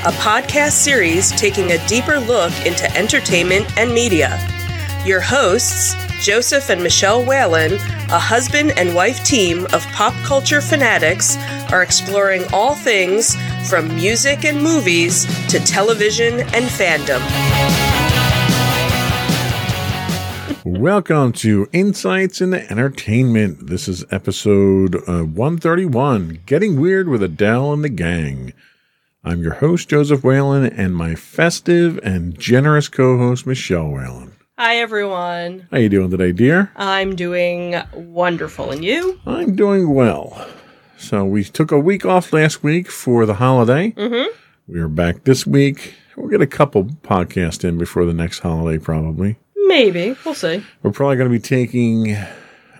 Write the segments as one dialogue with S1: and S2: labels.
S1: a podcast series taking a deeper look into entertainment and media. Your hosts, Joseph and Michelle Whalen, a husband and wife team of pop culture fanatics, are exploring all things from music and movies to television and fandom.
S2: Welcome to Insights into Entertainment. This is episode uh, 131 Getting Weird with Adele and the Gang. I'm your host, Joseph Whalen, and my festive and generous co host, Michelle Whalen.
S1: Hi, everyone.
S2: How you doing today, dear?
S1: I'm doing wonderful. And you?
S2: I'm doing well. So we took a week off last week for the holiday.
S1: Mm-hmm.
S2: We are back this week. We'll get a couple podcasts in before the next holiday, probably.
S1: Maybe. We'll see.
S2: We're probably going to be taking,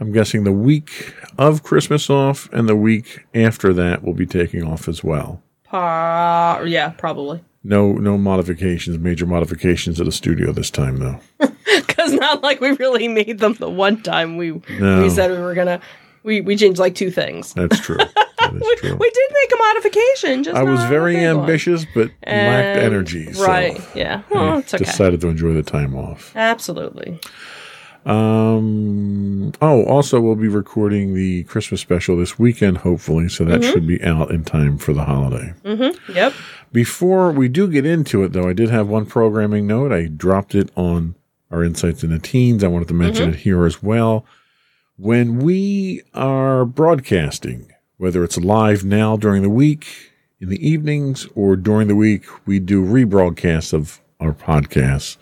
S2: I'm guessing, the week of Christmas off, and the week after that we'll be taking off as well.
S1: Uh, yeah, probably.
S2: No, no modifications, major modifications at the studio this time, though.
S1: Because not like we really made them the one time we
S2: No.
S1: we said we were gonna. We we changed like two things.
S2: That's true. That is
S1: We,
S2: true.
S1: we did make a modification. Just
S2: I was very
S1: big one.
S2: ambitious, but lacked
S1: And-
S2: energy. so
S1: Right. Yeah.
S2: I
S1: it's okay.
S2: Decided to enjoy the time off.
S1: Absolutely.
S2: Um. Oh, also, we'll be recording the Christmas special this weekend, hopefully, so that
S1: Mm-hmm.
S2: should be out in time for the holiday.
S1: Mm-hmm. Yep.
S2: Before we do get into it, though, I did have one programming note. I dropped it on our Insights in the Teens. I wanted to mention it here as well. When we are broadcasting, whether it's live now during the week, in the evenings, or during the week, we do rebroadcasts of our podcasts.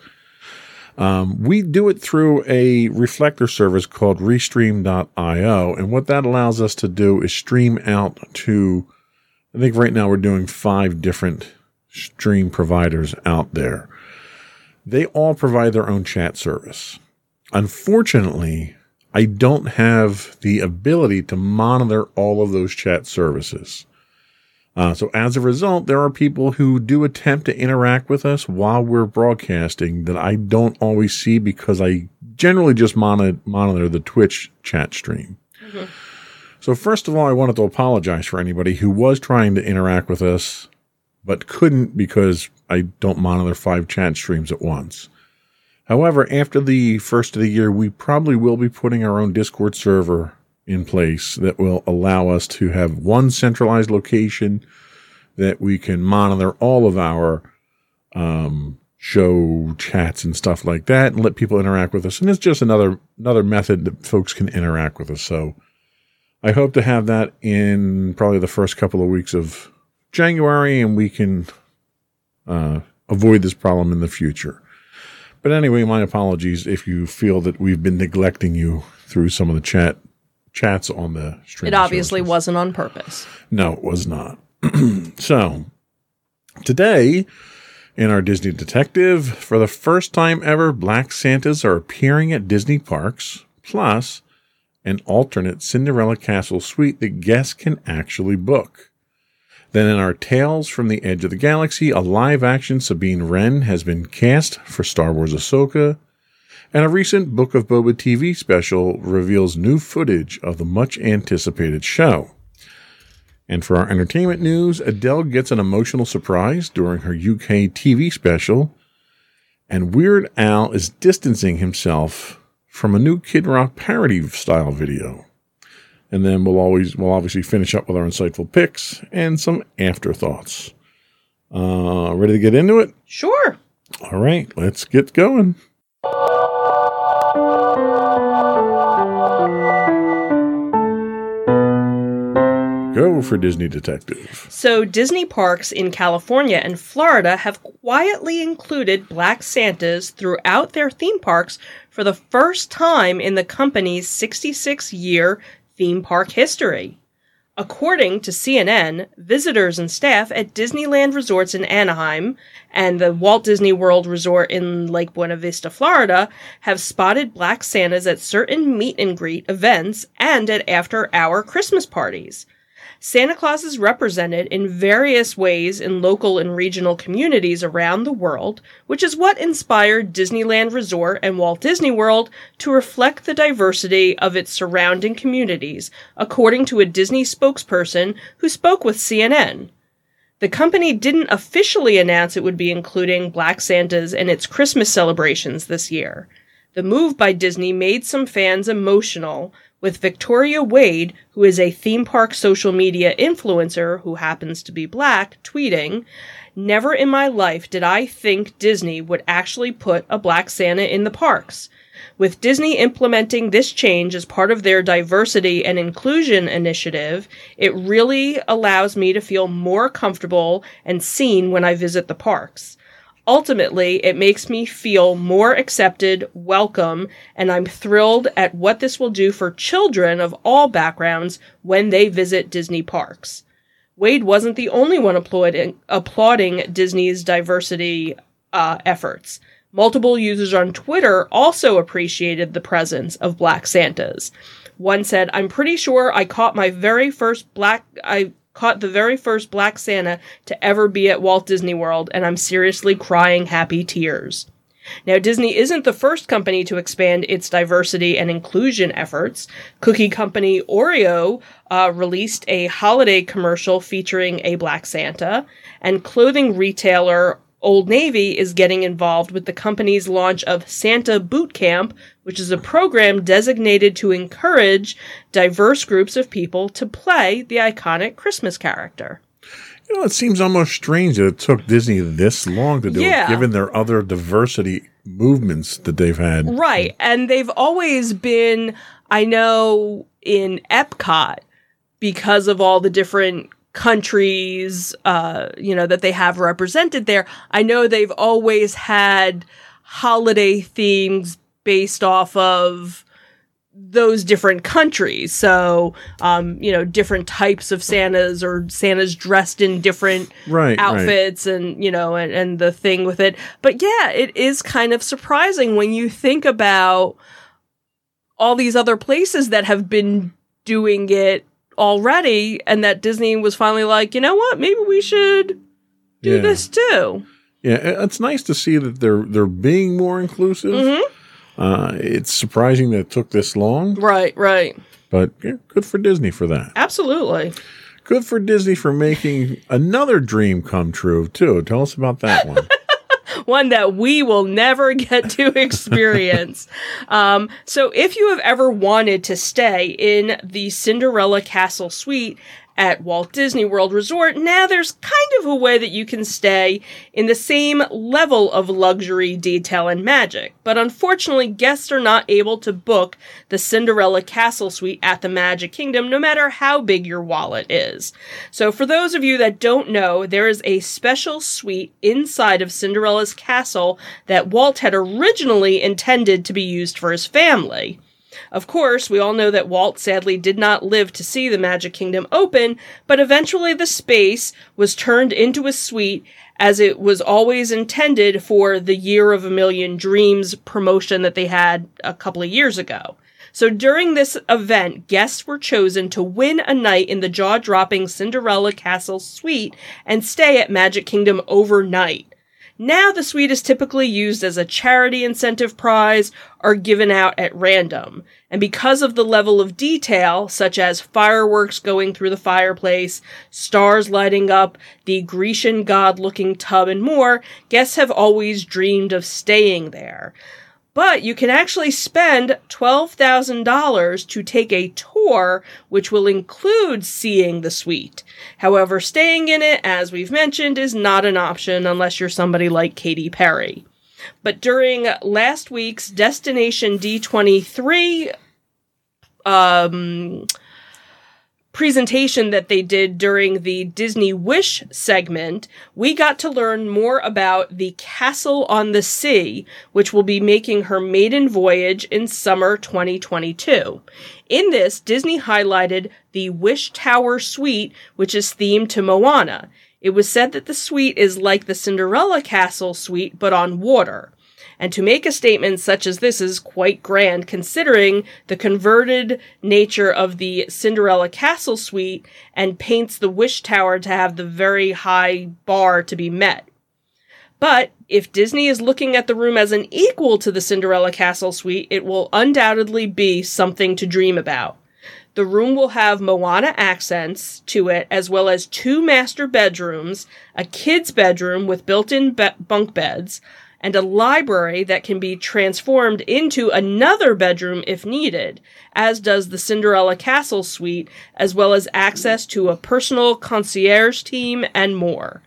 S2: Um, we do it through a reflector service called Restream.io. And what that allows us to do is stream out to I think right now we're doing five different stream providers out there. They all provide their own chat service. Unfortunately, I don't have the ability to monitor all of those chat services. Uh, so as a result, there are people who do attempt to interact with us while we're broadcasting that I don't always see because I generally just monitor, monitor the Twitch chat stream. So first of all, I wanted to apologize for anybody who was trying to interact with us, but couldn't because I don't monitor five chat streams at once. However, after the first of the year, we probably will be putting our own Discord server in place that will allow us to have one centralized location that we can monitor all of our um, show chats and stuff like that, and let people interact with us. And it's just another another method that folks can interact with us. So. I hope to have that in probably the first couple of weeks of January, and we can uh, avoid this problem in the future. But anyway, my apologies if you feel that we've been neglecting you through some of the chat chats on the stream.
S1: It obviously
S2: services.
S1: wasn't on purpose.
S2: No, it was not. so, today in our Disney Detective, for the first time ever, Black Santas are appearing at Disney parks, plus an alternate Cinderella Castle suite that guests can actually book. Then, in our Tales from the Edge of the Galaxy, a live action Sabine Wren has been cast for Star Wars Ahsoka, and a recent Book of Boba TV special reveals new footage of the much anticipated show. And for our entertainment news, Adele gets an emotional surprise during her UK TV special, and Weird Al is distancing himself from a new Kid Rock parody style video. And then we'll always we'll obviously finish up with our insightful picks and some afterthoughts. Uh, ready to get into it?
S1: Sure.
S2: All right, let's get going. Go for Disney Detective.
S1: So, Disney parks in California and Florida have quietly included Black Santas throughout their theme parks for the first time in the company's 66 year theme park history. According to CNN, visitors and staff at Disneyland resorts in Anaheim and the Walt Disney World Resort in Lake Buena Vista, Florida, have spotted black Santas at certain meet and greet events and at after hour Christmas parties. Santa Claus is represented in various ways in local and regional communities around the world, which is what inspired Disneyland Resort and Walt Disney World to reflect the diversity of its surrounding communities, according to a Disney spokesperson who spoke with CNN. The company didn't officially announce it would be including Black Santas in its Christmas celebrations this year. The move by Disney made some fans emotional, with Victoria Wade, who is a theme park social media influencer who happens to be black, tweeting, Never in my life did I think Disney would actually put a black Santa in the parks. With Disney implementing this change as part of their diversity and inclusion initiative, it really allows me to feel more comfortable and seen when I visit the parks. Ultimately, it makes me feel more accepted, welcome, and I'm thrilled at what this will do for children of all backgrounds when they visit Disney parks. Wade wasn't the only one applauding, applauding Disney's diversity uh, efforts. Multiple users on Twitter also appreciated the presence of Black Santas. One said, I'm pretty sure I caught my very first black, I caught the very first Black Santa to ever be at Walt Disney World, and I'm seriously crying happy tears. Now, Disney isn't the first company to expand its diversity and inclusion efforts. Cookie company Oreo uh, released a holiday commercial featuring a Black Santa, and clothing retailer Old Navy is getting involved with the company's launch of Santa Boot Camp, which is a program designated to encourage diverse groups of people to play the iconic Christmas character.
S2: You know, it seems almost strange that it took Disney this long to do
S1: Yeah.
S2: it, given their other diversity movements that they've had.
S1: Right. And they've always been, I know, in Epcot because of all the different countries, uh, you know, that they have represented there. I know they've always had holiday themes based off of those different countries. So, um, you know, different types of Santas or Santas dressed in different
S2: Right, right.
S1: outfits and, you know, and, and the thing with it. But yeah, it is kind of surprising when you think about all these other places that have been doing it already and that Disney was finally like, you know what, maybe we should do
S2: Yeah.
S1: this too.
S2: Yeah, it's nice to see that they're they're being more inclusive.
S1: Mhm.
S2: Uh, it's surprising that it took this long,
S1: Right, right.
S2: but yeah, good for Disney for that.
S1: Absolutely.
S2: Good for Disney for making another dream come true too. Tell us about that one.
S1: one that we will never get to experience. um, so, if you have ever wanted to stay in the Cinderella Castle Suite at Walt Disney World Resort, now there's kind of a way that you can stay in the same level of luxury, detail, and magic. But unfortunately, guests are not able to book the Cinderella Castle Suite at the Magic Kingdom, no matter how big your wallet is. So, for those of you that don't know, there is a special suite inside of Cinderella's castle that Walt had originally intended to be used for his family. Of course, we all know that Walt sadly did not live to see the Magic Kingdom open, but eventually the space was turned into a suite as it was always intended for the Year of a Million Dreams promotion that they had a couple of years ago. So during this event, guests were chosen to win a night in the jaw-dropping Cinderella Castle suite and stay at Magic Kingdom overnight. Now the suite is typically used as a charity incentive prize or given out at random. And because of the level of detail, such as fireworks going through the fireplace, stars lighting up, the Grecian god looking tub, and more, guests have always dreamed of staying there. But you can actually spend $12,000 to take a tour, which will include seeing the suite. However, staying in it, as we've mentioned, is not an option unless you're somebody like Katy Perry. But during last week's Destination D23 um, presentation that they did during the Disney Wish segment, we got to learn more about the Castle on the Sea, which will be making her maiden voyage in summer 2022. In this, Disney highlighted the Wish Tower Suite, which is themed to Moana. It was said that the suite is like the Cinderella Castle suite, but on water. And to make a statement such as this is quite grand considering the converted nature of the Cinderella Castle suite and paints the Wish Tower to have the very high bar to be met. But if Disney is looking at the room as an equal to the Cinderella Castle suite, it will undoubtedly be something to dream about. The room will have Moana accents to it, as well as two master bedrooms, a kid's bedroom with built in be- bunk beds, and a library that can be transformed into another bedroom if needed, as does the Cinderella Castle suite, as well as access to a personal concierge team and more.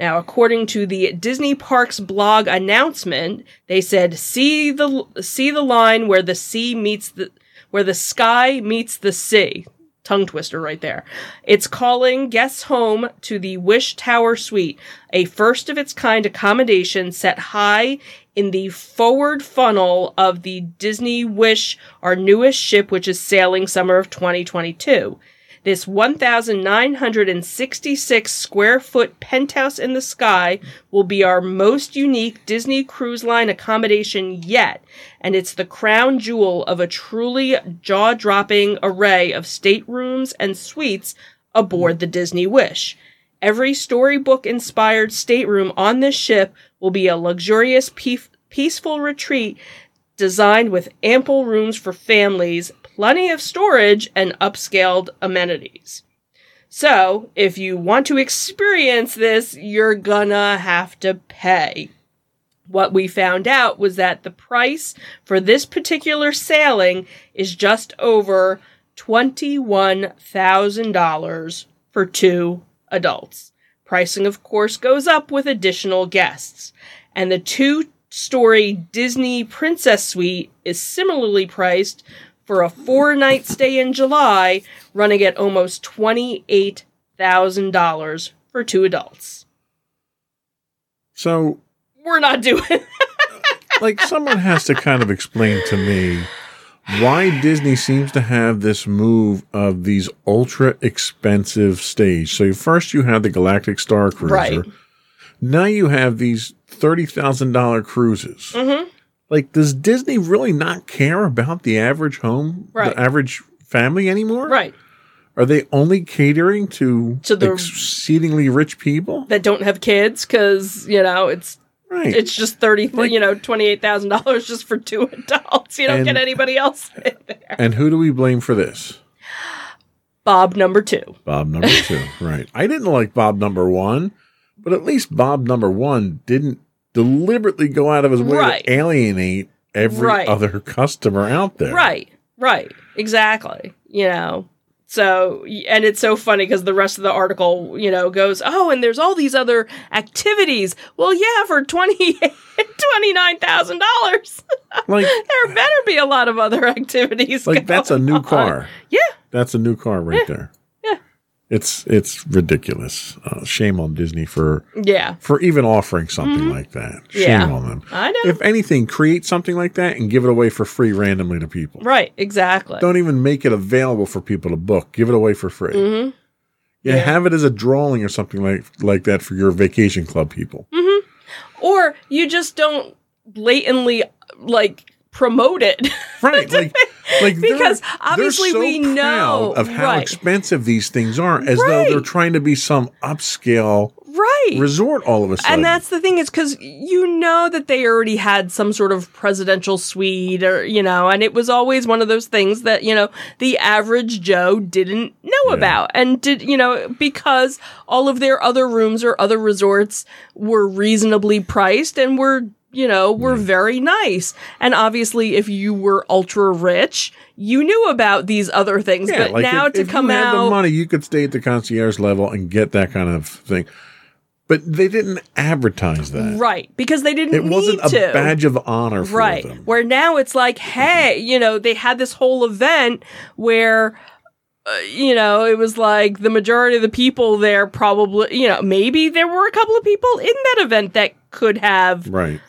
S1: Now, according to the Disney Parks blog announcement, they said, "See the see the line where the sea meets the where the sky meets the sea." Tongue twister right there. It's calling guests home to the Wish Tower Suite, a first of its kind accommodation set high in the forward funnel of the Disney Wish, our newest ship, which is sailing summer of 2022. This 1,966 square foot penthouse in the sky will be our most unique Disney Cruise Line accommodation yet, and it's the crown jewel of a truly jaw dropping array of staterooms and suites aboard the Disney Wish. Every storybook inspired stateroom on this ship will be a luxurious, peaceful retreat designed with ample rooms for families, plenty of storage, and upscaled amenities. So, if you want to experience this, you're gonna have to pay. What we found out was that the price for this particular sailing is just over $21,000 for two adults. Pricing, of course, goes up with additional guests. And the two story Disney Princess Suite is similarly priced for a four night stay in July, running at almost $28,000 for two adults.
S2: So,
S1: we're not doing
S2: like someone has to kind of explain to me why Disney seems to have this move of these ultra expensive stays. So first you had the Galactic Star Cruiser. Right. Now you have these thirty thousand dollar cruises. Mm-hmm. Like, does Disney really not care about the average home, right. the average family anymore?
S1: Right.
S2: Are they only catering to,
S1: to the
S2: exceedingly rich people
S1: that don't have kids? Because you know it's right. It's just thirty, like, you know, twenty eight thousand dollars just for two adults. You don't and, get anybody else in there.
S2: And who do we blame for this?
S1: Bob number two.
S2: Bob number two. right. I didn't like Bob number one, but at least Bob number one didn't deliberately go out of his way right. to alienate every right. other customer out there.
S1: Right, right, exactly. You know, so, and it's so funny because the rest of the article, you know, goes, oh, and there's all these other activities. Well, yeah, for twenty twenty nine thousand dollars, like there better be a lot of other activities.
S2: Like that's a new
S1: on.
S2: car.
S1: Yeah,
S2: that's a new car right yeah. there. It's it's ridiculous. Uh, shame on Disney for
S1: yeah
S2: for even offering something mm-hmm. like that. Shame yeah. on them.
S1: I know.
S2: If anything, create something like that and give it away for free randomly to people.
S1: Right. Exactly.
S2: Don't even make it available for people to book. Give it away for free. Mm-hmm. Yeah, yeah, have it as a drawing or something like like that for your vacation club people.
S1: Mm-hmm. Or you just don't blatantly like promote it.
S2: Right. like, like
S1: because they're, obviously
S2: they're so
S1: we know
S2: of how right. expensive these things are as right. though they're trying to be some upscale
S1: right
S2: resort all of a sudden.
S1: And that's the thing is because you know that they already had some sort of presidential suite or you know, and it was always one of those things that you know the average Joe didn't know yeah. about and did you know because all of their other rooms or other resorts were reasonably priced and were you know, were very nice. And obviously, if you were ultra rich, you knew about these other things. Yeah, but like now
S2: if,
S1: to
S2: if
S1: come
S2: you
S1: out,
S2: had the money, you could stay at the concierge level and get that kind of thing. But they didn't advertise that,
S1: right? Because they didn't.
S2: It wasn't a
S1: to.
S2: badge of honor, right? Them.
S1: Where now it's like, hey, you know, they had this whole event where uh, you know, it was like the majority of the people there probably, you know, maybe there were a couple of people in that event that could have
S2: Right.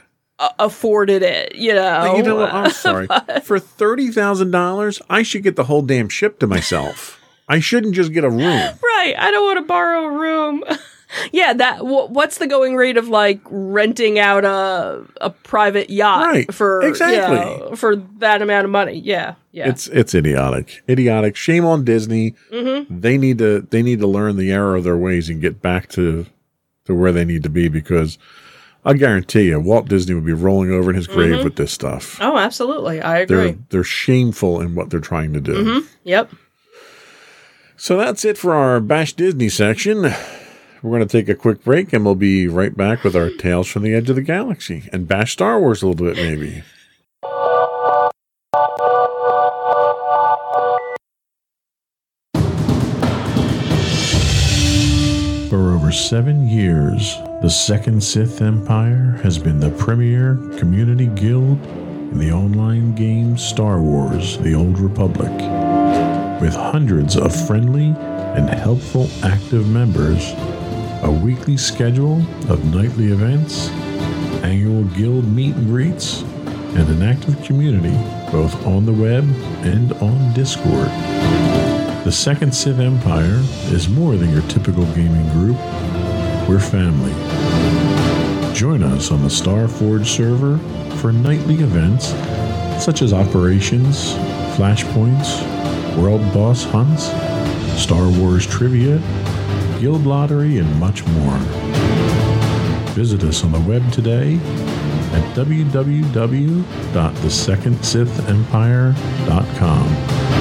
S1: Afforded it, you know.
S2: You know what? I'm sorry. For thirty thousand dollars, I should get the whole damn ship to myself. I shouldn't just get a room.
S1: Right. I don't want to borrow a room. yeah, that wh- what's the going rate of like renting out a a private yacht
S2: Right,
S1: for you
S2: exactly.
S1: know, for that amount of money? Yeah. Yeah.
S2: It's it's idiotic. Idiotic. Shame on Disney.
S1: Mm-hmm.
S2: They need to they need to learn the error of their ways and get back to to where they need to be because I guarantee you Walt Disney would be rolling over in his grave
S1: Mm-hmm.
S2: with this stuff.
S1: oh, absolutely. I agree.
S2: They're they're shameful in what they're trying to do.
S1: Mm-hmm. Yep.
S2: So that's it for our Bash Disney section. We're going to take a quick break and we'll be right back with our Tales from the Edge of the Galaxy and Bash Star Wars a little bit, maybe. For over seven years, the Second Sith Empire has been the premier community guild in the online game Star Wars The Old Republic with hundreds of friendly and helpful active members, a weekly schedule of nightly events, annual guild meet and greets, and an active community both on the web and on Discord. The Second Sith Empire is more than your typical gaming group. We're family. Join us on the Starforge server for nightly events such as operations, flashpoints, world boss hunts, Star Wars trivia, guild lottery, and much more. Visit us on the web today at www.thesecondsithempire.com.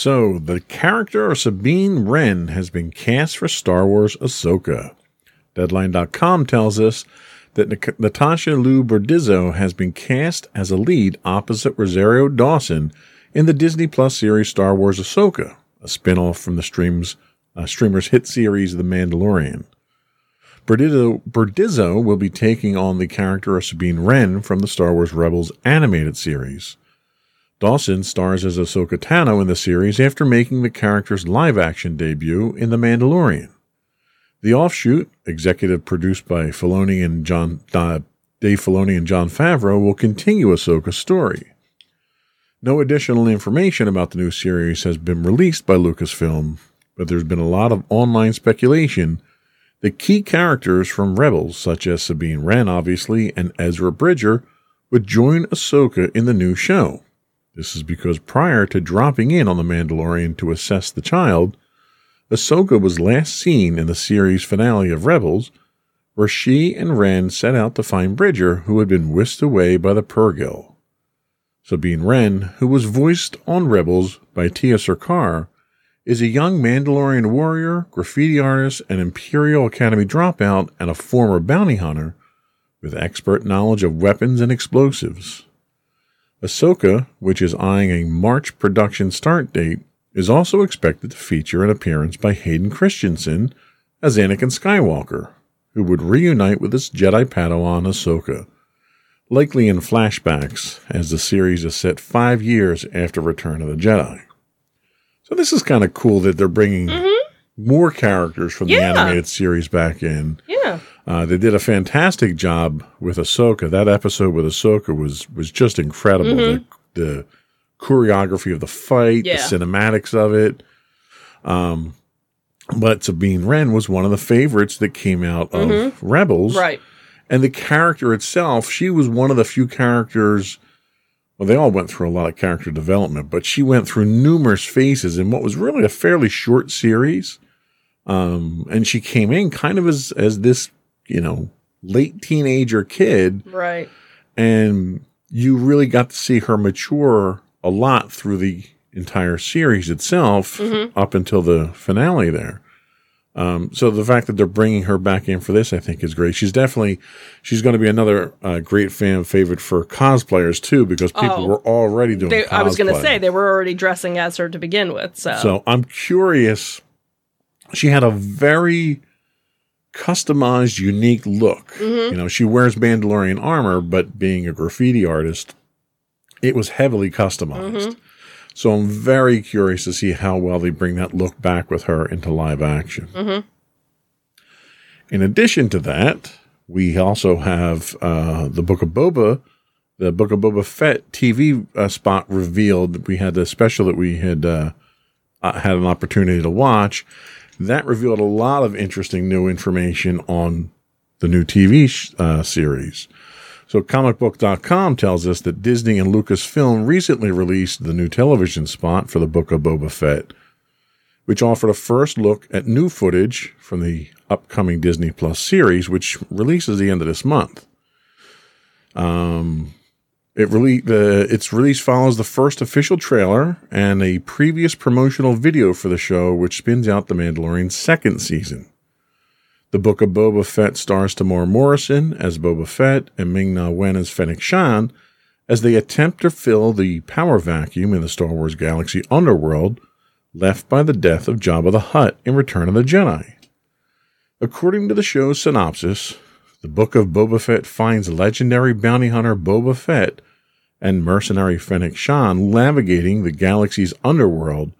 S2: So, the character of Sabine Wren has been cast for Star Wars Ahsoka. Deadline.com tells us that Natasha Liu Bordizzo has been cast as a lead opposite Rosario Dawson in the Disney Plus series Star Wars Ahsoka, a spin-off from the stream's, uh, streamer's hit series The Mandalorian. Bordizzo, will be taking on the character of Sabine Wren from the Star Wars Rebels animated series. Dawson stars as Ahsoka Tano in the series after making the character's live action debut in The Mandalorian. The offshoot, executive produced by Filoni and Jon uh, Dave Filoni and Jon Favreau, will continue Ahsoka's story. No additional information about the new series has been released by Lucasfilm, but there's been a lot of online speculation that key characters from Rebels, such as Sabine Wren, obviously, and Ezra Bridger, would join Ahsoka in the new show. This is because prior to dropping in on The Mandalorian to assess the child, Ahsoka was last seen in the series finale of Rebels, where she and Wren set out to find Bridger, who had been whisked away by the Purrgil. Sabine Wren, who was voiced on Rebels by Tia Sircar, is a young Mandalorian warrior, graffiti artist, an Imperial Academy dropout, and a former bounty hunter with expert knowledge of weapons and explosives. Ahsoka, which is eyeing a March production start date, is also expected to feature an appearance by Hayden Christensen as Anakin Skywalker, who would reunite with his Jedi Padawan Ahsoka, likely in flashbacks, as the series is set five years after Return of the Jedi. So this is kind of cool that they're bringing mm-hmm. more characters from the animated series back in.
S1: Yeah.
S2: Uh, they did a fantastic job with Ahsoka. That episode with Ahsoka was was just incredible. The, the choreography of the fight,
S1: Yeah.
S2: the cinematics of it. Um, but Sabine Wren was one of the favorites that came out of Rebels,
S1: Right.
S2: and the character itself, she was one of the few characters. Well, they all went through a lot of character development, but she went through numerous phases in what was really a fairly short series. Um, and she came in kind of as as this, you know, late teenager kid,
S1: Right.
S2: and you really got to see her mature a lot through the entire series itself up until the finale there. Um, so the fact that they're bringing her back in for this, I think, is great. She's definitely she's going to be another uh, great fan favorite for cosplayers too, because people
S1: Oh.
S2: were already doing.
S1: They, I was going to say they were already dressing as her to begin with. So,
S2: So I'm curious. She had a very customized, unique look. You know, she wears Mandalorian armor, but being a graffiti artist, it was heavily customized. So I'm very curious to see how well they bring that look back with her into live action. In addition to that, we also have uh, the Book of Boba, the Book of Boba Fett TV uh, spot revealed. We had the special that we had uh, uh, had an opportunity to watch. That revealed a lot of interesting new information on the new TV uh, series. So, comicbook.com tells us that Disney and Lucasfilm recently released the new television spot for the Book of Boba Fett, which offered a first look at new footage from the upcoming Disney Plus series, which releases the end of this month. Um, it rele- the its release follows the first official trailer and a previous promotional video for the show, which spins out the Mandalorian second season. The Book of Boba Fett stars Temuera Morrison as Boba Fett and Ming Na Wen as Fennec Shan as they attempt to fill the power vacuum in the Star Wars galaxy underworld left by the death of Jabba the Hutt in Return of the Jedi. According to the show's synopsis, the Book of Boba Fett finds legendary bounty hunter Boba Fett and mercenary Fennec Shan navigating the galaxy's underworld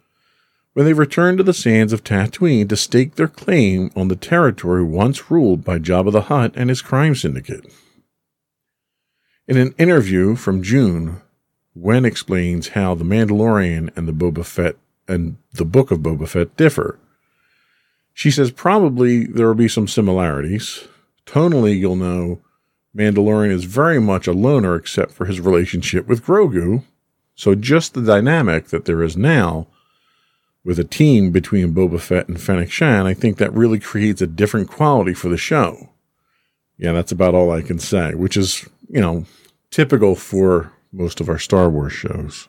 S2: when they return to the sands of Tatooine to stake their claim on the territory once ruled by Jabba the Hutt and his crime syndicate. In an interview from June, Wen explains how the Mandalorian and the Boba Fett and the Book of Boba Fett differ. She says probably there will be some similarities. Tonally, you'll know Mandalorian is very much a loner except for his relationship with Grogu. So just the dynamic that there is now with a team between Boba Fett and Fennec Shan, I think that really creates a different quality for the show. Yeah, that's about all I can say, which is, you know, typical for most of our Star Wars shows.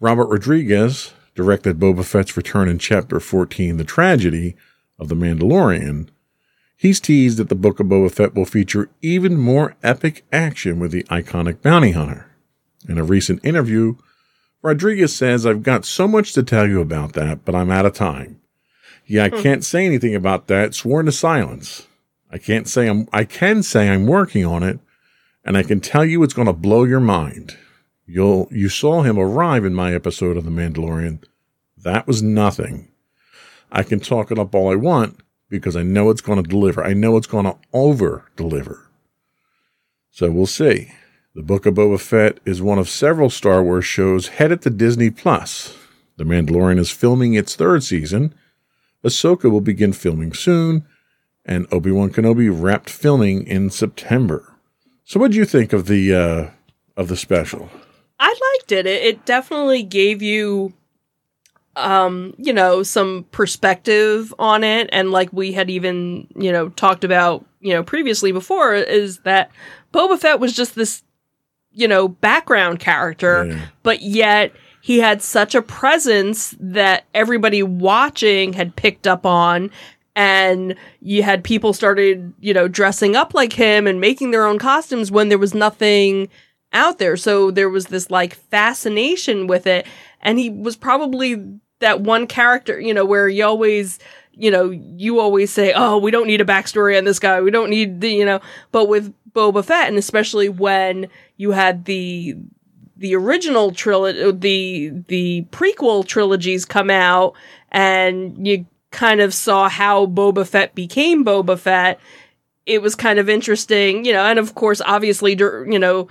S2: Robert Rodriguez directed Boba Fett's return in Chapter 14, The Tragedy of the Mandalorian. He's teased that the Book of Boba Fett will feature even more epic action with the iconic bounty hunter. In a recent interview, Rodriguez says, I've got so much to tell you about that, but I'm out of time. Yeah, I hmm. can't say anything about that. Sworn to silence. I can't say I'm, I can say I'm working on it, and I can tell you it's going to blow your mind. You'll, you saw him arrive in my episode of The Mandalorian. That was nothing. I can talk it up all I want because I know it's going to deliver. I know it's going to over deliver. So we'll see. The Book of Boba Fett is one of several Star Wars shows headed to Disney Plus. The Mandalorian is filming its third season. Ahsoka will begin filming soon, and Obi Wan Kenobi wrapped filming in September. So, what do you think of the uh, of the special?
S1: I liked it. it. It definitely gave you, um, you know, some perspective on it, and like we had even, you know, talked about, you know, previously before, is that Boba Fett was just this, you know, background character,
S2: Yeah.
S1: but yet he had such a presence that everybody watching had picked up on. And you had people started, you know, dressing up like him and making their own costumes when there was nothing out there. So there was this like fascination with it. And he was probably that one character, you know, where you always, you know, you always say, oh, we don't need a backstory on this guy. We don't need the, you know, but with Boba Fett, and especially when you had the, the original trilogy, the, the prequel trilogies come out and you kind of saw how Boba Fett became Boba Fett. It was kind of interesting, you know, and of course, obviously, you know,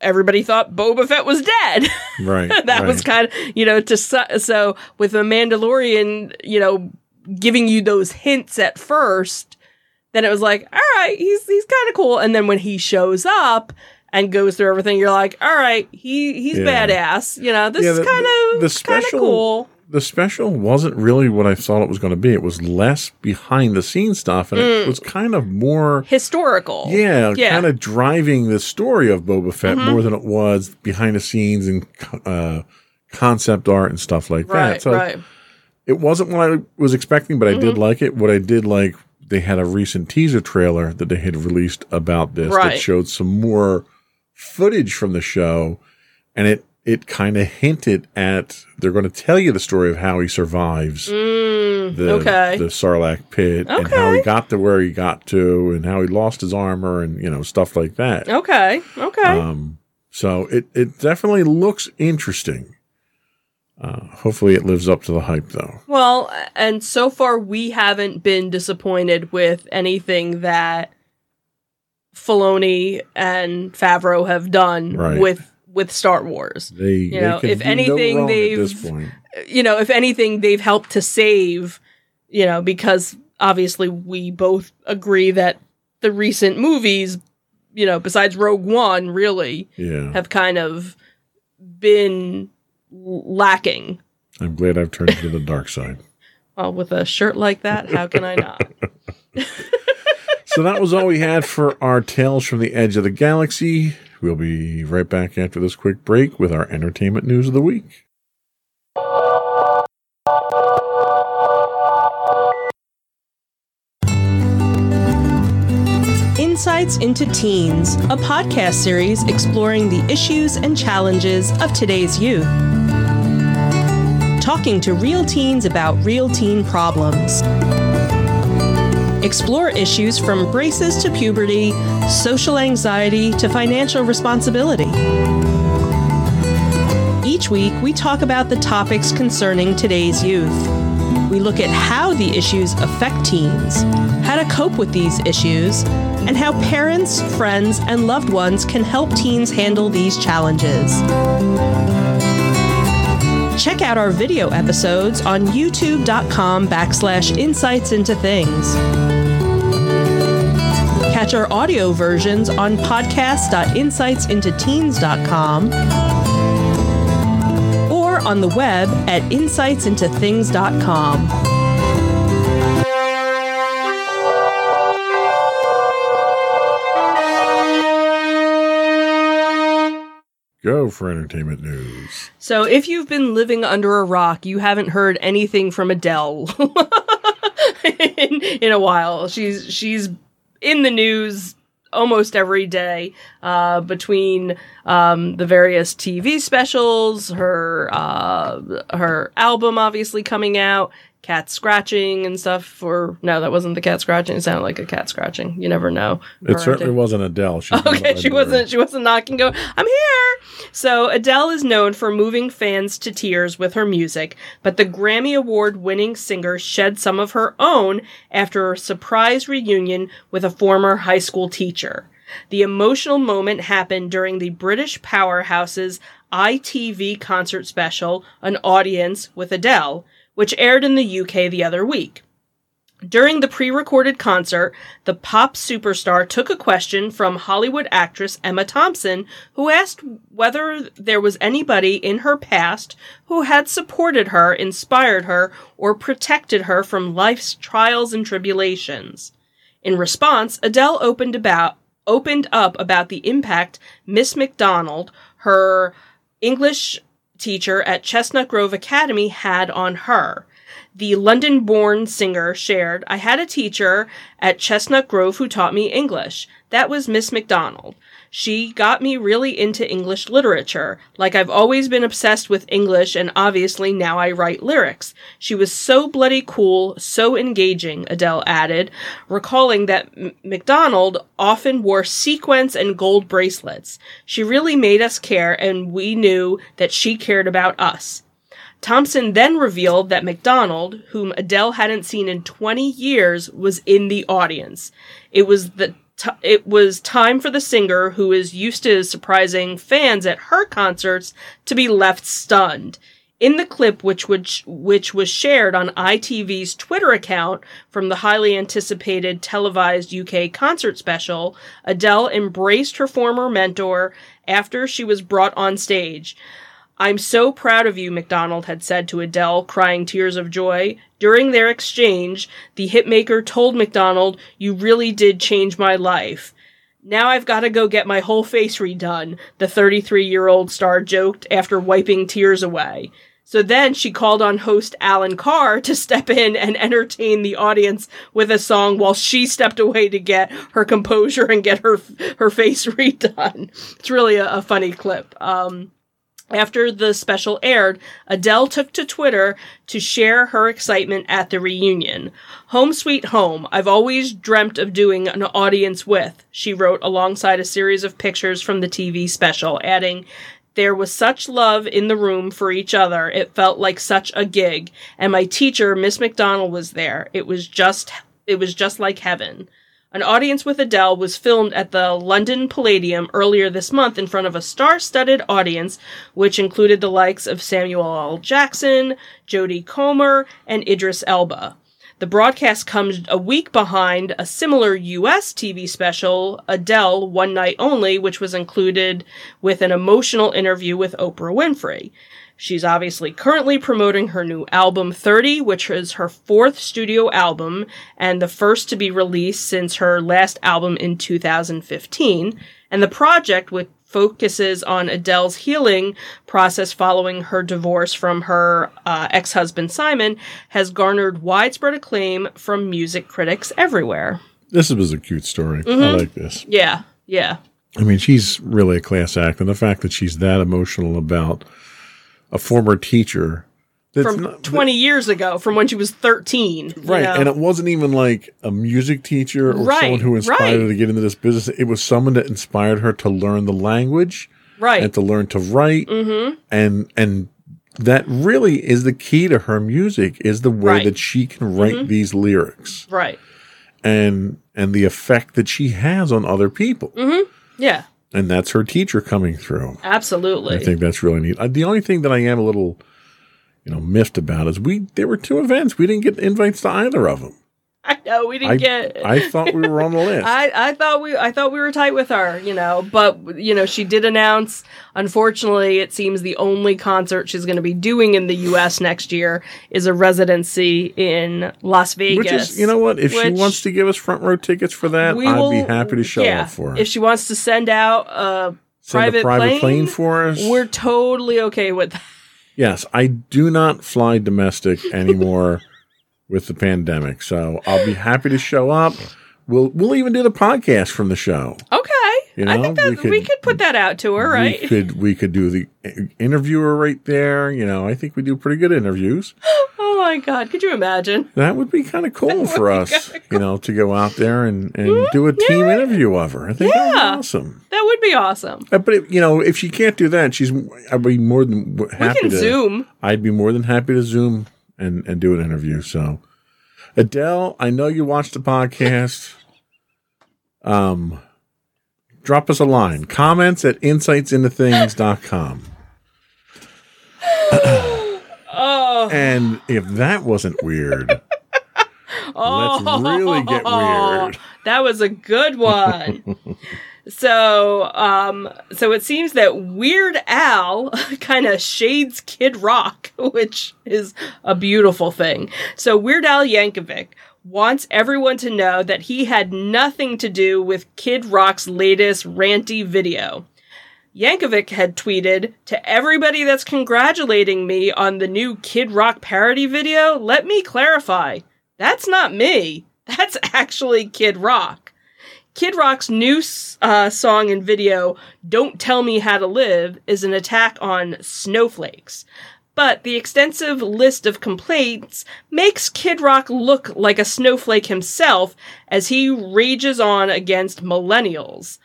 S1: everybody thought Boba Fett was dead.
S2: Right.
S1: that was kind of, you know, to su- so with a Mandalorian, you know, giving you those hints at first, then it was like, all right, he's he's kind of cool. And then when he shows up and goes through everything, you're like, all right, he he's
S2: Yeah.
S1: badass. You know, this
S2: Yeah,
S1: is kind of
S2: the special-
S1: cool.
S2: The special wasn't really what I thought it was going to be. It was less behind the scenes stuff, and it was kind of more,
S1: Historical.
S2: yeah,
S1: Mm. Yeah. Mm-hmm.
S2: kind of driving the story of Boba Fett more than it was behind the scenes and uh, concept art and stuff like that. So
S1: right.
S2: it wasn't what I was expecting, but I
S1: Mm-hmm.
S2: did like it. What I did like, they had a recent teaser trailer that they had released about this
S1: Right.
S2: that showed some more footage from the show, and it it kind of hinted at they're going to tell you the story of how he survives
S1: Mm,
S2: the
S1: okay.
S2: the Sarlacc pit and how he got to where he got to and how he lost his armor and you know stuff like that.
S1: okay. Okay.
S2: Um, so it it definitely looks interesting. Uh, hopefully, it lives up to the hype, though.
S1: Well, and so far we haven't been disappointed with anything that Filoni and Favreau have done
S2: Right.
S1: with with Star Wars.
S2: They, they
S1: know, if
S2: no
S1: anything,
S2: wrong
S1: they've-
S2: this point.
S1: You know, if anything, they've helped to save. You know, because obviously we both agree that the recent movies, you know, besides Rogue One, really
S2: Yeah,
S1: have kind of been lacking.
S2: I'm glad I've turned to the dark side.
S1: Well, with a shirt like that, how can I not?
S2: So that was all we had for our Tales from the Edge of the Galaxy. We'll be right back after this quick break with our entertainment news of the week.
S3: Insights into Teens, a podcast series exploring the issues and challenges of today's youth. Talking to real teens about real teen problems. Explore issues from braces to puberty, social anxiety to financial responsibility. Each week, we talk about the topics concerning today's youth. We look at how the issues affect teens, how to cope with these issues, and how parents, friends, and loved ones can help teens handle these challenges. Check out our video episodes on youtube.com backslash insights into things. Catch our audio versions on podcast.insightsintoteens.com or on the web at insightsintothings.com.
S2: Go for entertainment news.
S1: So, if you've been living under a rock, you haven't heard anything from Adele in, in a while. She's she's in the news almost every day uh, between um, the various TV specials, her uh, her album obviously coming out, cat scratching and stuff. Or no, that wasn't the cat scratching. It sounded like a cat scratching. You never know.
S2: It certainly wasn't Adele. She
S1: Okay, she wasn't. She wasn't knocking. Go. I'm here. So Adele is known for moving fans to tears with her music, but the Grammy Award-winning singer shed some of her own after a surprise reunion with a former high school teacher. The emotional moment happened during the British powerhouse's ITV concert special, An Audience with Adele, which aired in the UK the other week. During the pre recorded concert, the pop superstar took a question from Hollywood actress Emma Thompson, who asked whether there was anybody in her past who had supported her, inspired her, or protected her from life's trials and tribulations. In response, Adele opened about opened up about the impact Miss McDonald, her English teacher at Chestnut Grove Academy, had on her. The London born singer shared, I had a teacher at Chestnut Grove who taught me English. That was Miss McDonald. She got me really into English literature. Like I've always been obsessed with English and obviously now I write lyrics. She was so bloody cool, so engaging, Adele added, recalling that M- McDonald often wore sequins and gold bracelets. She really made us care and we knew that she cared about us. Thompson then revealed that McDonald, whom Adele hadn't seen in 20 years, was in the audience. It was the t- it was time for the singer, who is used to surprising fans at her concerts, to be left stunned. In the clip, which which which was shared on ITV's Twitter account from the highly anticipated televised UK concert special, Adele embraced her former mentor after she was brought on stage. I'm so proud of you, McDonald had said to Adele, crying tears of joy. During their exchange, the hitmaker told McDonald, You really did change my life. Now I've got to go get my whole face redone, the 33 year old star joked after wiping tears away. So then she called on host Alan Carr to step in and entertain the audience with a song while she stepped away to get her composure and get her her face redone. It's really a, a funny clip. Um, After the special aired, Adele took to Twitter to share her excitement at the reunion. Home Sweet Home, I've always dreamt of doing an audience with, she wrote alongside a series of pictures from the TV special, adding, there was such love in the room for each other. It felt like such a gig. And my teacher, Miss McDonald, was there. It was just, it was just like heaven. An audience with Adele was filmed at the London Palladium earlier this month in front of a star-studded audience, which included the likes of Samuel L. Jackson, Jodie Comer, and Idris Elba. The broadcast comes a week behind a similar US TV special, Adele One Night Only, which was included with an emotional interview with Oprah Winfrey. She's obviously currently promoting her new album 30, which is her fourth studio album and the first to be released since her last album in 2015. And the project, which focuses on Adele's healing process following her divorce from her uh, ex husband Simon, has garnered widespread acclaim from music critics everywhere.
S2: This was a cute story. I like this.
S1: Yeah, yeah.
S2: I mean, she's really a class act, and the fact that she's that emotional about a former teacher
S1: From
S2: not-
S1: 20 years ago, from when she was 13. you
S2: right,
S1: know?
S2: and it wasn't even like a music teacher or
S1: Right,
S2: someone who inspired
S1: right.
S2: her to get into this business. It was someone that inspired her to learn the language
S1: right.
S2: and to learn to write, mm-hmm. and and that really is the key to her music is the way
S1: Right. Mm-hmm.
S2: that she can write these lyrics
S1: right.
S2: and and the effect that she has on other people.
S1: Yeah,
S2: And that's her teacher coming through.
S1: absolutely.
S2: I think that's really neat. Uh, the only thing that I am a little, you know, miffed about is we there were two events. We didn't get invites to either of them.
S1: I know we didn't
S2: I,
S1: get.
S2: I thought we were on the list.
S1: I, I thought we I thought we were tight with her, you know, but you know she did announce. Unfortunately, it seems the only concert she's going to be doing in the U.S. next year is a residency in Las Vegas.
S2: which is, you know what? If she wants to give us front row tickets for that, I'd
S1: will-
S2: be happy to show
S1: yeah,
S2: up for her.
S1: If she wants to send out a
S2: Send
S1: private,
S2: a private plane,
S1: plane,
S2: for us.
S1: we're totally okay with that.
S2: yes, I do not fly domestic anymore with the pandemic, so I'll be happy to show up. We'll we'll even do the podcast from the show.
S1: Okay,
S2: You
S1: I
S2: know,
S1: think that
S2: we
S1: we
S2: could-
S1: could, put that out to her, right?
S2: We could we could do the interviewer right there. You know, I think we do pretty good interviews.
S1: oh my god, could you imagine?
S2: That would be kind of cool for us, you know, to go out there and, and do a team interview of her. I think that would be awesome.
S1: That would be awesome.
S2: Uh, But you know, if she can't do that, she's I'd be more than w-
S1: We can
S2: to.
S1: zoom.
S2: I'd be more than happy to zoom and and do an interview. So, Adele, I know you watched the podcast. Um, drop us a line. Comments at insightsintothings.com.
S1: Oh,
S2: And if that wasn't weird, let's really get weird.
S1: That was a good one. so, um, so it seems that Weird Al kind of shades Kid Rock, which is a beautiful thing. So Weird Al Yankovic wants everyone to know that he had nothing to do with Kid Rock's latest ranty video. Yankovic had tweeted, To everybody that's congratulating me on the new Kid Rock parody video, let me clarify. That's not me. That's actually Kid Rock. Kid Rock's new uh, song and video, Don't Tell Me How to Live, is an attack on snowflakes. But the extensive list of complaints makes Kid Rock look like a snowflake himself as he rages on against millennials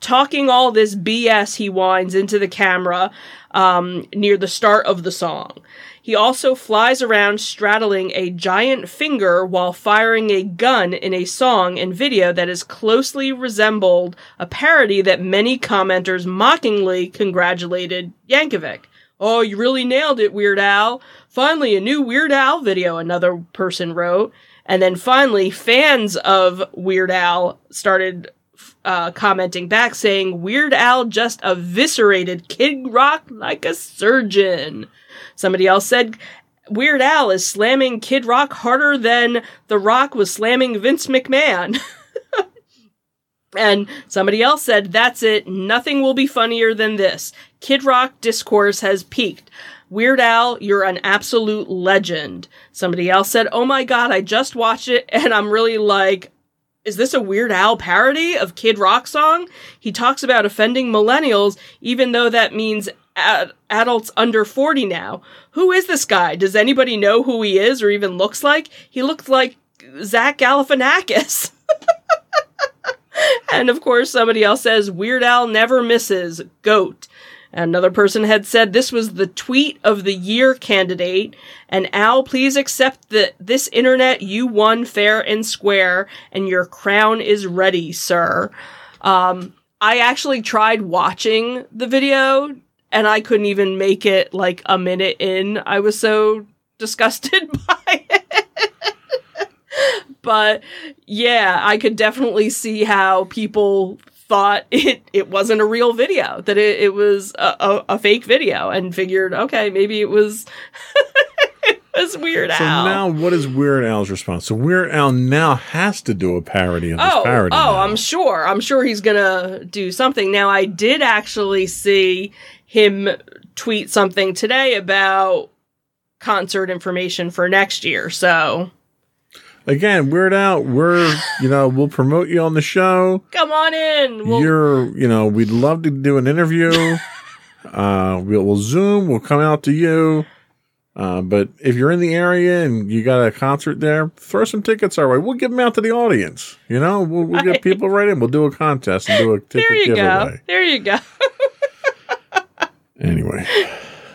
S1: talking all this BS he whines into the camera um, near the start of the song. He also flies around straddling a giant finger while firing a gun in a song and video that is closely resembled a parody that many commenters mockingly congratulated Yankovic. Oh, you really nailed it, Weird Al. Finally, a new Weird Al video, another person wrote. And then finally, fans of Weird Al started uh, commenting back saying Weird Al just eviscerated Kid Rock like a surgeon. Somebody else said Weird Al is slamming Kid Rock harder than The Rock was slamming Vince McMahon. and somebody else said, That's it, nothing will be funnier than this. Kid Rock discourse has peaked. Weird Al, you're an absolute legend. Somebody else said, Oh my god, I just watched it and I'm really like, is this a Weird Al parody of Kid Rock song? He talks about offending millennials, even though that means ad- adults under 40 now. Who is this guy? Does anybody know who he is or even looks like? He looks like Zach Galifianakis. and of course, somebody else says Weird Al never misses. Goat. Another person had said this was the tweet of the year candidate, and Al, please accept that this internet you won fair and square, and your crown is ready, sir. Um, I actually tried watching the video, and I couldn't even make it like a minute in. I was so disgusted by it. but yeah, I could definitely see how people thought it it wasn't a real video, that it, it was a, a, a fake video, and figured, okay, maybe it was it was Weird
S2: So
S1: Al.
S2: now, what is Weird Al's response? So Weird Al now has to do a parody of this
S1: oh,
S2: parody.
S1: oh,
S2: now.
S1: I'm sure. I'm sure he's gonna do something. Now, I did actually see him tweet something today about concert information for next year. So
S2: Again, Weird Al, we're you know we'll promote you on the show.
S1: come on in. We'll,
S2: You're you know we'd love to do an interview. uh, we'll, we'll Zoom. We'll come out to you. Uh, but if you're in the area and you got a concert there, throw some tickets our way. We'll give them out to the audience. You know, we'll, we'll get people right in. We'll do a contest and do a ticket
S1: there you
S2: giveaway.
S1: go. There you go.
S2: Anyway,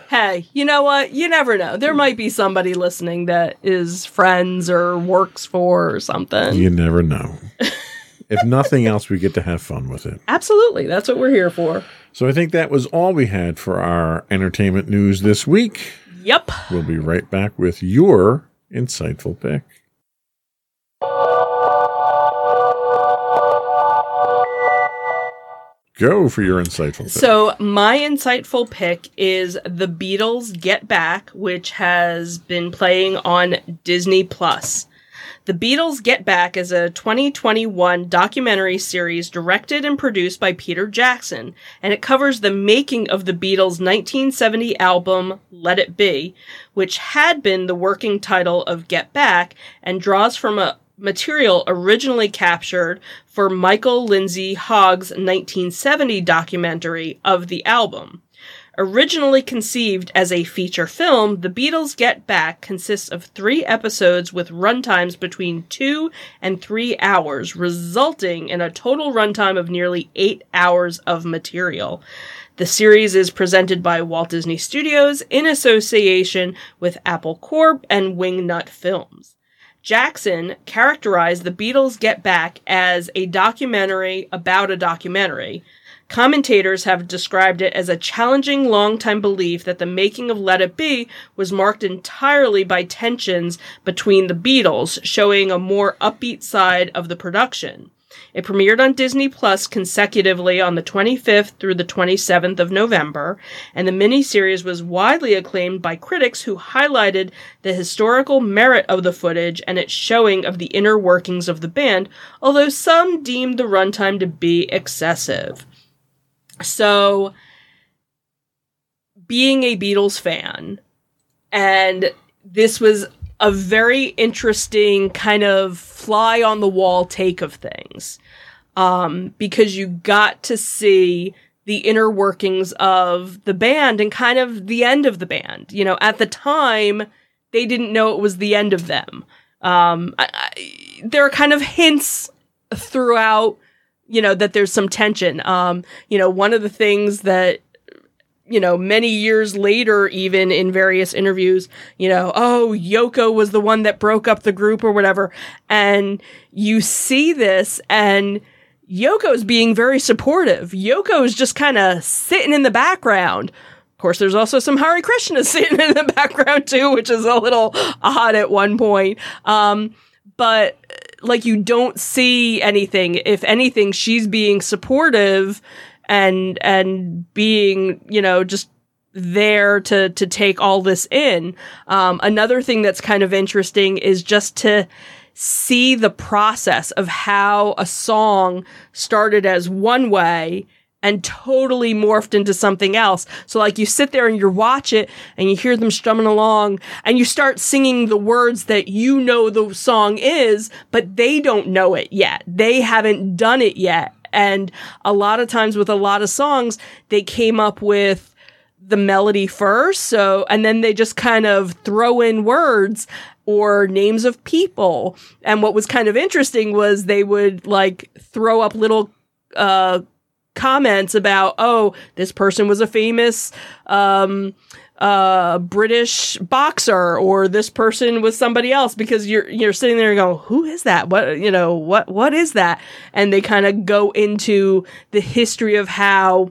S1: hey, you know what? You never know. There hmm. might be somebody listening that is friends or works for or something.
S2: you never know. if nothing else, we get to have fun with it.
S1: Absolutely. That's what we're here for.
S2: So I think that was all we had for our entertainment news this week.
S1: Yep.
S2: We'll be right back with your insightful pick. Go for your insightful pick.
S1: So, my insightful pick is The Beatles Get Back, which has been playing on Disney Plus. The Beatles Get Back is a 2021 documentary series directed and produced by Peter Jackson, and it covers the making of the Beatles' 1970 album Let It Be, which had been the working title of Get Back, and draws from a material originally captured for Michael Lindsay Hogg's 1970 documentary of the album. Originally conceived as a feature film, The Beatles Get Back consists of three episodes with runtimes between two and three hours, resulting in a total runtime of nearly eight hours of material. The series is presented by Walt Disney Studios in association with Apple Corps and Wingnut Films. Jackson characterized The Beatles Get Back as a documentary about a documentary. Commentators have described it as a challenging long-time belief that the making of Let It Be was marked entirely by tensions between the Beatles, showing a more upbeat side of the production. It premiered on Disney Plus consecutively on the 25th through the 27th of November, and the miniseries was widely acclaimed by critics who highlighted the historical merit of the footage and its showing of the inner workings of the band, although some deemed the runtime to be excessive. So, being a Beatles fan, and this was a very interesting kind of fly on the wall take of things. Um, because you got to see the inner workings of the band and kind of the end of the band. You know, at the time, they didn't know it was the end of them. Um, I, I, there are kind of hints throughout, you know, that there's some tension. Um, you know, one of the things that you know, many years later, even in various interviews, you know, oh, Yoko was the one that broke up the group or whatever. And you see this and Yoko's being very supportive. Yoko's just kind of sitting in the background. Of course, there's also some Hare Krishna sitting in the background too, which is a little odd at one point. Um, but like you don't see anything. If anything, she's being supportive and and being you know just there to to take all this in um, another thing that's kind of interesting is just to see the process of how a song started as one way and totally morphed into something else. So like you sit there and you watch it and you hear them strumming along and you start singing the words that you know the song is, but they don't know it yet. They haven't done it yet. And a lot of times with a lot of songs, they came up with the melody first. So, and then they just kind of throw in words or names of people. And what was kind of interesting was they would like throw up little, uh, comments about, oh, this person was a famous, um, uh British boxer or this person was somebody else because you're you're sitting there going who is that what you know what what is that and they kind of go into the history of how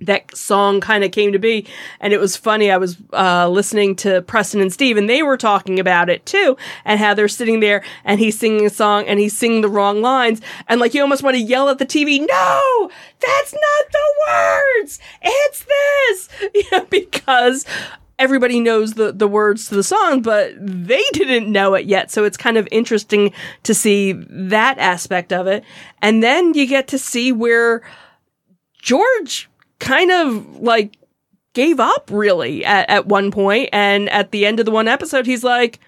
S1: that song kind of came to be. And it was funny. I was uh, listening to Preston and Steve, and they were talking about it too, and how they're sitting there and he's singing a song and he's singing the wrong lines. And like you almost want to yell at the TV, no, that's not the words. It's this. You know, because everybody knows the, the words to the song, but they didn't know it yet. So it's kind of interesting to see that aspect of it. And then you get to see where George kind of like gave up really at, at one point. And at the end of the one episode he's like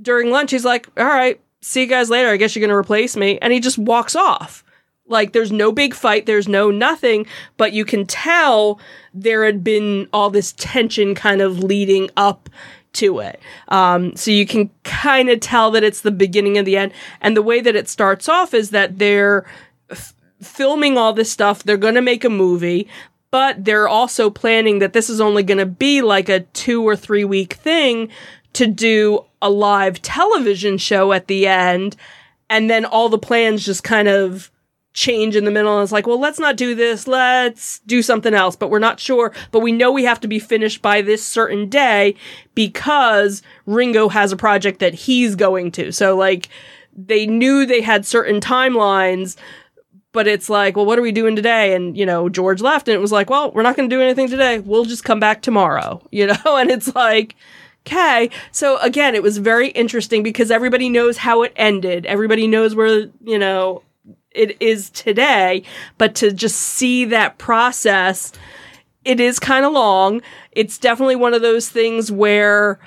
S1: during lunch he's like all right see you guys later. I guess you're gonna replace me. And he just walks off. Like there's no big fight there's no nothing but you can tell there had been all this tension kind of leading up to it. Um, so you can kind of tell that it's the beginning of the end. And the way that it starts off is that they're f- filming all this stuff. They're going to make a movie but they're also planning that this is only going to be like a two or three week thing to do a live television show at the end. And then all the plans just kind of change in the middle. And it's like, well, let's not do this. Let's do something else. But we're not sure. But we know we have to be finished by this certain day because Ringo has a project that he's going to. So, like, they knew they had certain timelines but it's like, well, what are we doing today? And, you know, George left and it was like, well, we're not going to do anything today. We'll just come back tomorrow, you know? And it's like, okay. So again, it was very interesting because everybody knows how it ended. Everybody knows where, you know, it is today, but to just see that process, it is kind of long. It's definitely one of those things where,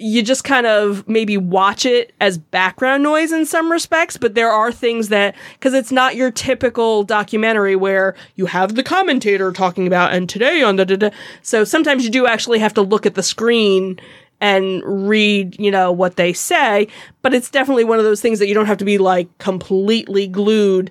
S1: you just kind of maybe watch it as background noise in some respects, but there are things that, because it's not your typical documentary where you have the commentator talking about, and today on the, da, da. so sometimes you do actually have to look at the screen and read, you know, what they say, but it's definitely one of those things that you don't have to be like completely glued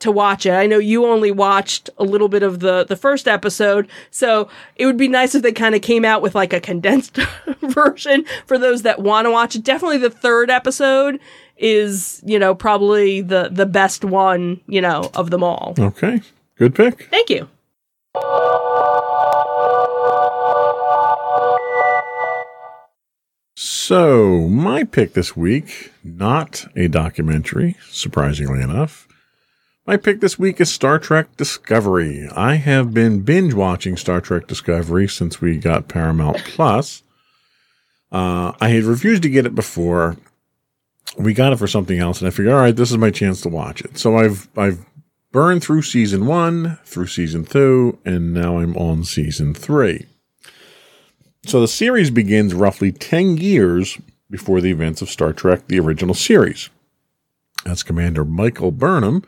S1: to watch it. I know you only watched a little bit of the the first episode, so it would be nice if they kind of came out with like a condensed version for those that want to watch it. Definitely the third episode is, you know, probably the the best one, you know, of them all.
S2: Okay. Good pick.
S1: Thank you.
S2: So, my pick this week, not a documentary, surprisingly enough. My pick this week is Star Trek Discovery. I have been binge watching Star Trek Discovery since we got Paramount Plus. Uh, I had refused to get it before. We got it for something else, and I figured, all right, this is my chance to watch it. So I've I've burned through season one, through season two, and now I'm on season three. So the series begins roughly ten years before the events of Star Trek: The Original Series. That's Commander Michael Burnham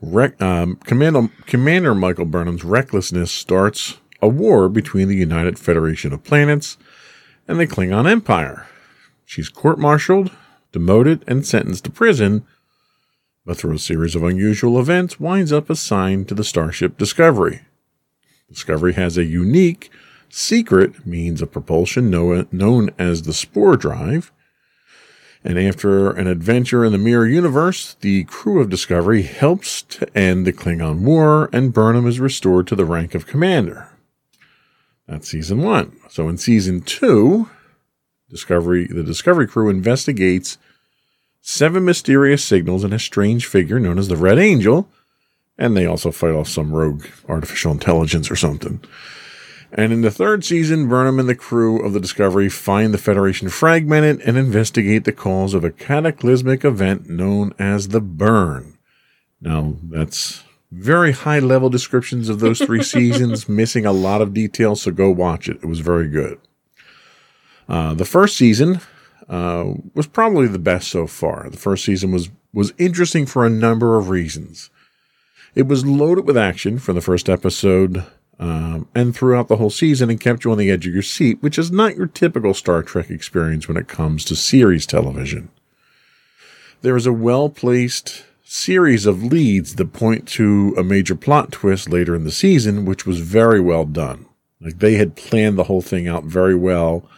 S2: Rec- um, Commander, Commander Michael Burnham's recklessness starts a war between the United Federation of Planets and the Klingon Empire. She's court martialed, demoted, and sentenced to prison, but through a series of unusual events, winds up assigned to the starship Discovery. Discovery has a unique, secret means of propulsion known as the Spore Drive, and after an adventure in the Mirror Universe, the crew of Discovery helps to end the Klingon War, and Burnham is restored to the rank of commander. That's season one. So in season two, Discovery, the Discovery crew investigates seven mysterious signals and a strange figure known as the Red Angel, and they also fight off some rogue artificial intelligence or something. And in the third season, Burnham and the crew of the Discovery find the Federation fragmented and investigate the cause of a cataclysmic event known as the Burn. Now, that's very high level descriptions of those three seasons, missing a lot of details, so go watch it. It was very good. Uh, the first season uh, was probably the best so far. The first season was was interesting for a number of reasons. It was loaded with action from the first episode um, and throughout the whole season and kept you on the edge of your seat, which is not your typical Star Trek experience when it comes to series television. There is a well placed series of leads that point to a major plot twist later in the season, which was very well done. Like they had planned the whole thing out very well,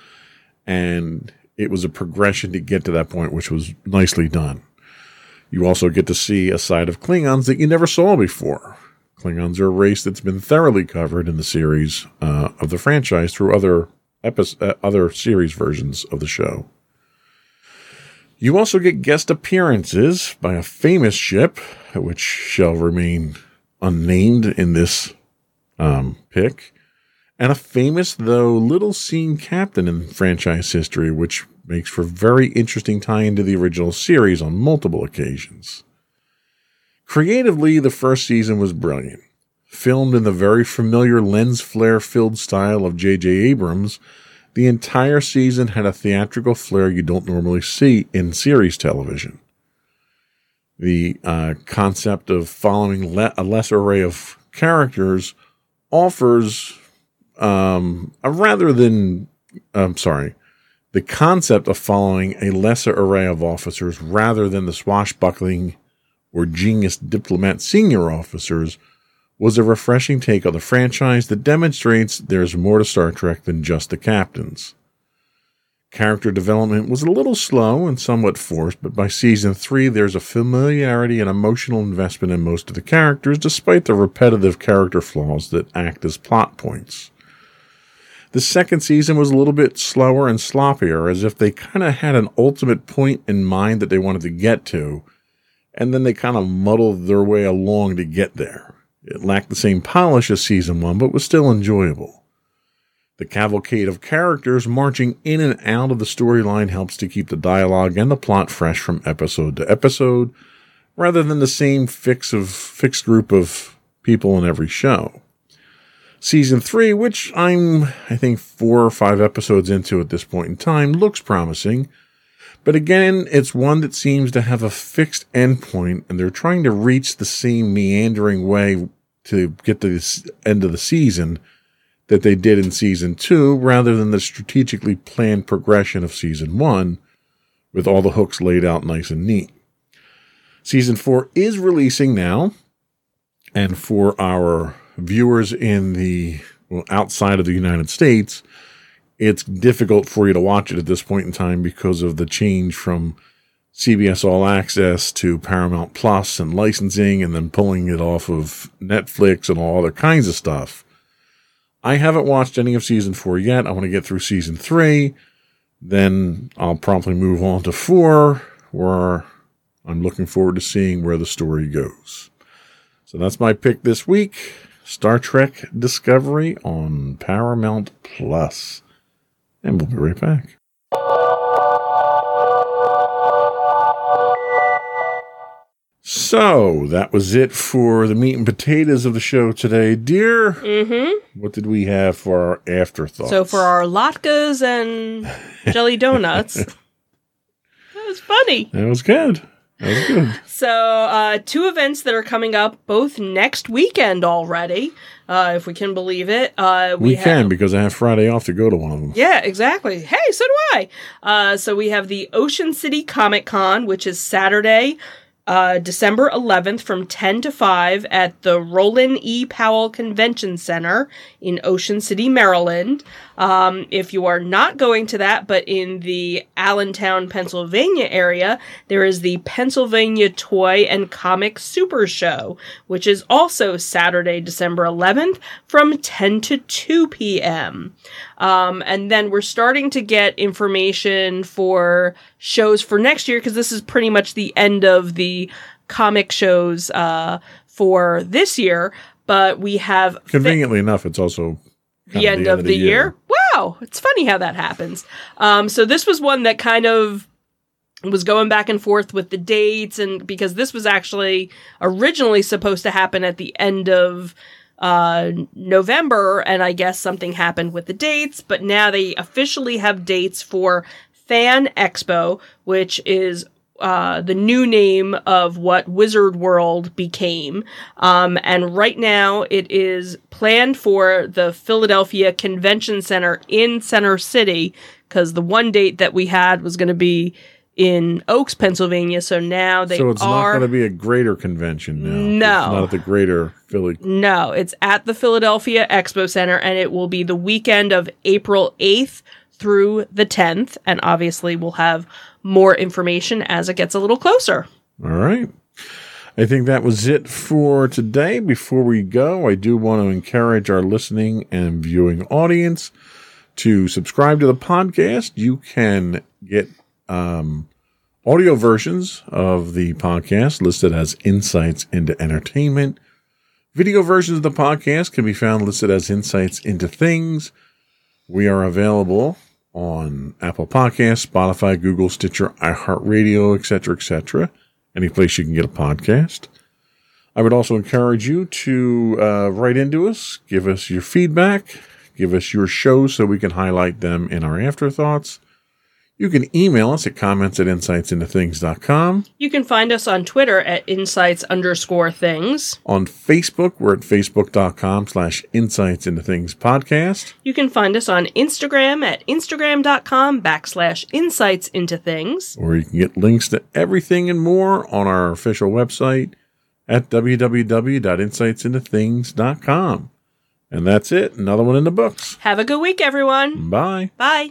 S2: and it was a progression to get to that point, which was nicely done. You also get to see a side of Klingons that you never saw before. Klingons are a race that's been thoroughly covered in the series uh, of the franchise through other uh, other series versions of the show. You also get guest appearances by a famous ship, which shall remain unnamed in this um, pick, and a famous, though little seen captain in franchise history, which makes for very interesting tie into the original series on multiple occasions. Creatively, the first season was brilliant. Filmed in the very familiar lens flare filled style of J.J. Abrams, the entire season had a theatrical flair you don't normally see in series television. The uh, concept of following le- a lesser array of characters offers um, a rather than, I'm sorry, the concept of following a lesser array of officers rather than the swashbuckling or genius diplomat senior officers was a refreshing take on the franchise that demonstrates there's more to Star Trek than just the captains. Character development was a little slow and somewhat forced, but by season three, there's a familiarity and emotional investment in most of the characters, despite the repetitive character flaws that act as plot points. The second season was a little bit slower and sloppier, as if they kind of had an ultimate point in mind that they wanted to get to, and then they kind of muddled their way along to get there. It lacked the same polish as season one, but was still enjoyable. The cavalcade of characters marching in and out of the storyline helps to keep the dialogue and the plot fresh from episode to episode, rather than the same fix of fixed group of people in every show. Season three, which I'm, I think, four or five episodes into at this point in time, looks promising. But again, it's one that seems to have a fixed endpoint, and they're trying to reach the same meandering way to get to the end of the season that they did in season two, rather than the strategically planned progression of season one, with all the hooks laid out nice and neat. Season four is releasing now, and for our viewers in the well, outside of the United States, it's difficult for you to watch it at this point in time because of the change from CBS All Access to Paramount Plus and licensing and then pulling it off of Netflix and all other kinds of stuff. I haven't watched any of season four yet. I want to get through season three. Then I'll promptly move on to four, where I'm looking forward to seeing where the story goes. So that's my pick this week. Star Trek Discovery on Paramount Plus. And we'll be right back. So that was it for the meat and potatoes of the show today, dear.
S1: Mm-hmm.
S2: What did we have for our afterthoughts?
S1: So for our latkes and jelly donuts, that was funny.
S2: that was good. That was good.
S1: So uh, two events that are coming up both next weekend already, uh, if we can believe it. Uh,
S2: We,
S1: have,
S2: can because I have Friday off to go to one of them.
S1: Yeah, exactly. Hey, so do I. Uh, so we have the Ocean City Comic Con, which is Saturday, uh, December 11th from 10 to 5 at the Roland E. Powell Convention Center in Ocean City, Maryland. Um, if you are not going to that, but in the Allentown, Pennsylvania area, there is the Pennsylvania Toy and Comic Super Show, which is also Saturday, December 11th from 10 to 2 p.m. Um, and then we're starting to get information for shows for next year because this is pretty much the end of the comic shows uh, for this year. But we have
S2: Conveniently enough, it's also kind
S1: the end of the, year. Wow, it's funny how that happens. Um, so this was one that kind of was going back and forth with the dates, and because this was actually originally supposed to happen at the end of uh, November, and I guess something happened with the dates, but now they officially have dates for Fan Expo, which is uh, the new name of what Wizard World became. Um, and right now it is planned for the Philadelphia Convention Center in Center City because the one date that we had was going to be in Oaks, Pennsylvania. So now they
S2: so it's not going to be a greater convention now.
S1: No.
S2: It's not the greater Philly.
S1: no, it's at the Philadelphia Expo Center and it will be the weekend of April 8th through the 10th. And obviously we'll have more information as it gets a little closer.
S2: All right. I think that was it for today. Before we go, I do want to encourage our listening and viewing audience to subscribe to the podcast. You can get um, audio versions of the podcast listed as Insights into Entertainment. Video versions of the podcast can be found listed as Insights into Things. We are available on Apple Podcasts, Spotify, Google, Stitcher, iHeartRadio, etc., etc. Any place you can get a podcast. I would also encourage you to uh, write into us, give us your feedback, give us your shows so we can highlight them in our afterthoughts. You can email us at comments at insightsintothings.com.
S1: You can find us on Twitter at insights underscore things.
S2: On Facebook, we're at facebook.com slash insights into things podcast.
S1: You can find us on Instagram at instagram.com backslash insights into things.
S2: Or you can get links to everything and more on our official website at www.insightsintothings.com. And that's it. Another one in the books.
S1: Have a good week, everyone.
S2: Bye.
S1: Bye.